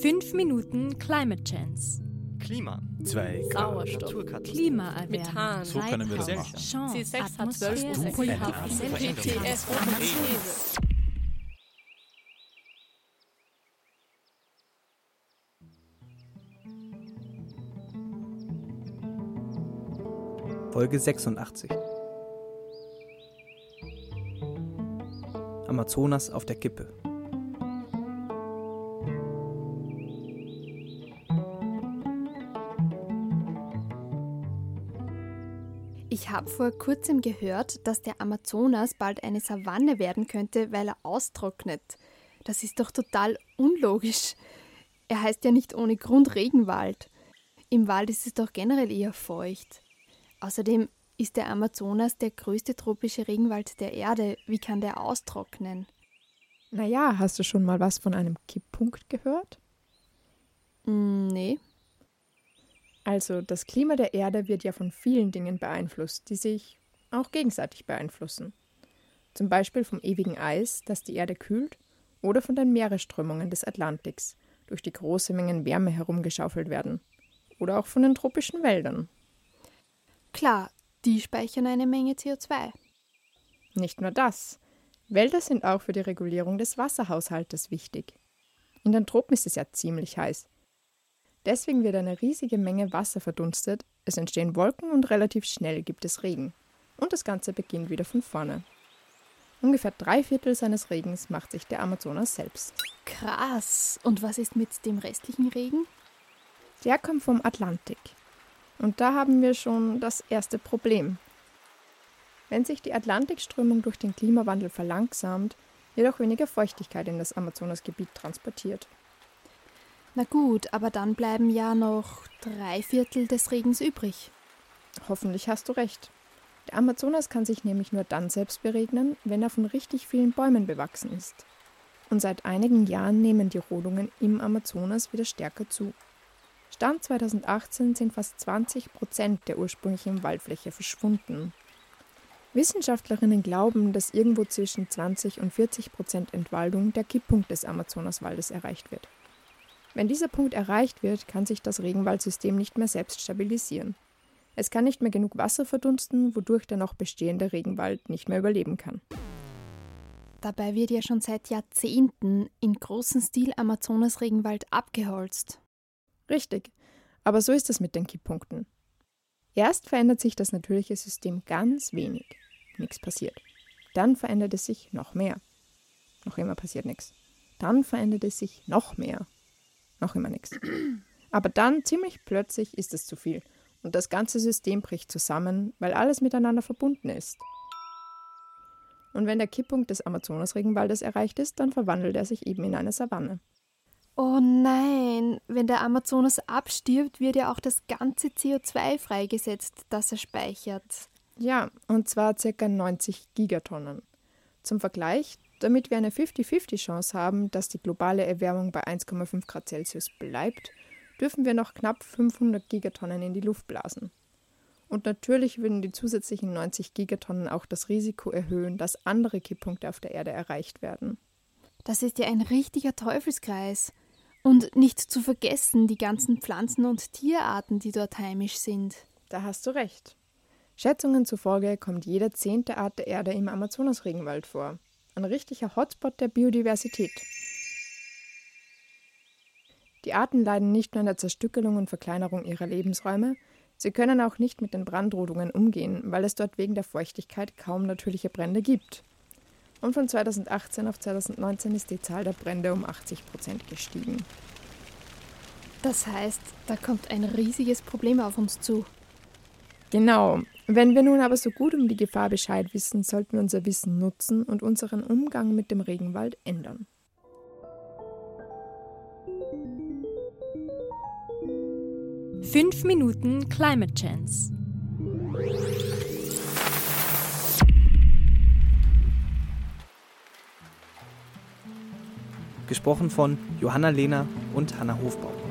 5 Minuten Climate Chance. Klima. 2 Sauerstoff. Klimaerwärmung. Methan. So können wir das machen. Chance. C6 hat 12 Atmosphäre. Prozent. Pulver. GTS These. Folge 86. Amazonas auf der Kippe. Ich habe vor kurzem gehört, dass der Amazonas bald eine Savanne werden könnte, weil er austrocknet. Das ist doch total unlogisch. Er heißt ja nicht ohne Grund Regenwald. Im Wald ist es doch generell eher feucht. Außerdem ist der Amazonas der größte tropische Regenwald der Erde. Wie kann der austrocknen? Naja, hast du schon mal was von einem Kipppunkt gehört? Also, das Klima der Erde wird ja von vielen Dingen beeinflusst, die sich auch gegenseitig beeinflussen. Zum Beispiel vom ewigen Eis, das die Erde kühlt, oder von den Meeresströmungen des Atlantiks, durch die große Mengen Wärme herumgeschaufelt werden. Oder auch von den tropischen Wäldern. Klar, die speichern eine Menge CO2. Nicht nur das. Wälder sind auch für die Regulierung des Wasserhaushaltes wichtig. In den Tropen ist es ja ziemlich heiß. Deswegen wird eine riesige Menge Wasser verdunstet, es entstehen Wolken und relativ schnell gibt es Regen. Und das Ganze beginnt wieder von vorne. Ungefähr drei Viertel seines Regens macht sich der Amazonas selbst. Krass. Und was ist mit dem restlichen Regen? Der kommt vom Atlantik. Und da haben wir schon das erste Problem. Wenn sich die Atlantikströmung durch den Klimawandel verlangsamt, wird auch weniger Feuchtigkeit in das Amazonasgebiet transportiert. Na gut, aber dann bleiben ja noch drei Viertel des Regens übrig. Hoffentlich hast du recht. Der Amazonas kann sich nämlich nur dann selbst beregnen, wenn er von richtig vielen Bäumen bewachsen ist. Und seit einigen Jahren nehmen die Rodungen im Amazonas wieder stärker zu. Stand 2018 sind fast 20 Prozent der ursprünglichen Waldfläche verschwunden. Wissenschaftlerinnen glauben, dass irgendwo zwischen 20 und 40 Prozent Entwaldung der Kipppunkt des Amazonaswaldes erreicht wird. Wenn dieser Punkt erreicht wird, kann sich das Regenwaldsystem nicht mehr selbst stabilisieren. Es kann nicht mehr genug Wasser verdunsten, wodurch der noch bestehende Regenwald nicht mehr überleben kann. Dabei wird ja schon seit Jahrzehnten in großem Stil Amazonas-Regenwald abgeholzt. Richtig, aber so ist es mit den Kipppunkten. Erst verändert sich das natürliche System ganz wenig. Nichts passiert. Dann verändert es sich noch mehr. Noch immer passiert nichts. Dann verändert es sich noch mehr. Noch immer nichts. Aber dann, ziemlich plötzlich, ist es zu viel. Und das ganze System bricht zusammen, weil alles miteinander verbunden ist. Und wenn der Kipppunkt des Amazonasregenwaldes erreicht ist, dann verwandelt er sich eben in eine Savanne. Oh nein, wenn der Amazonas abstirbt, wird ja auch das ganze CO2 freigesetzt, das er speichert. Ja, und zwar ca. 90 Gigatonnen. Zum Vergleich, damit wir eine 50-50 Chance haben, dass die globale Erwärmung bei 1,5 Grad Celsius bleibt, dürfen wir noch knapp 500 Gigatonnen in die Luft blasen. Und natürlich würden die zusätzlichen 90 Gigatonnen auch das Risiko erhöhen, dass andere Kipppunkte auf der Erde erreicht werden. Das ist ja ein richtiger Teufelskreis. Und nicht zu vergessen die ganzen Pflanzen- und Tierarten, die dort heimisch sind. Da hast du recht. Schätzungen zufolge kommt jede zehnte Art der Erde im Amazonasregenwald vor. Ein richtiger Hotspot der Biodiversität. Die Arten leiden nicht nur an der Zerstückelung und Verkleinerung ihrer Lebensräume, sie können auch nicht mit den Brandrodungen umgehen, weil es dort wegen der Feuchtigkeit kaum natürliche Brände gibt. Und von 2018 auf 2019 ist die Zahl der Brände um 80 Prozent gestiegen. Das heißt, da kommt ein riesiges Problem auf uns zu. Genau. Wenn wir nun aber so gut um die Gefahr Bescheid wissen, sollten wir unser Wissen nutzen und unseren Umgang mit dem Regenwald ändern. Fünf Minuten Climate Chance. Gesprochen von Johanna Lehner und Hanna Hofbauer.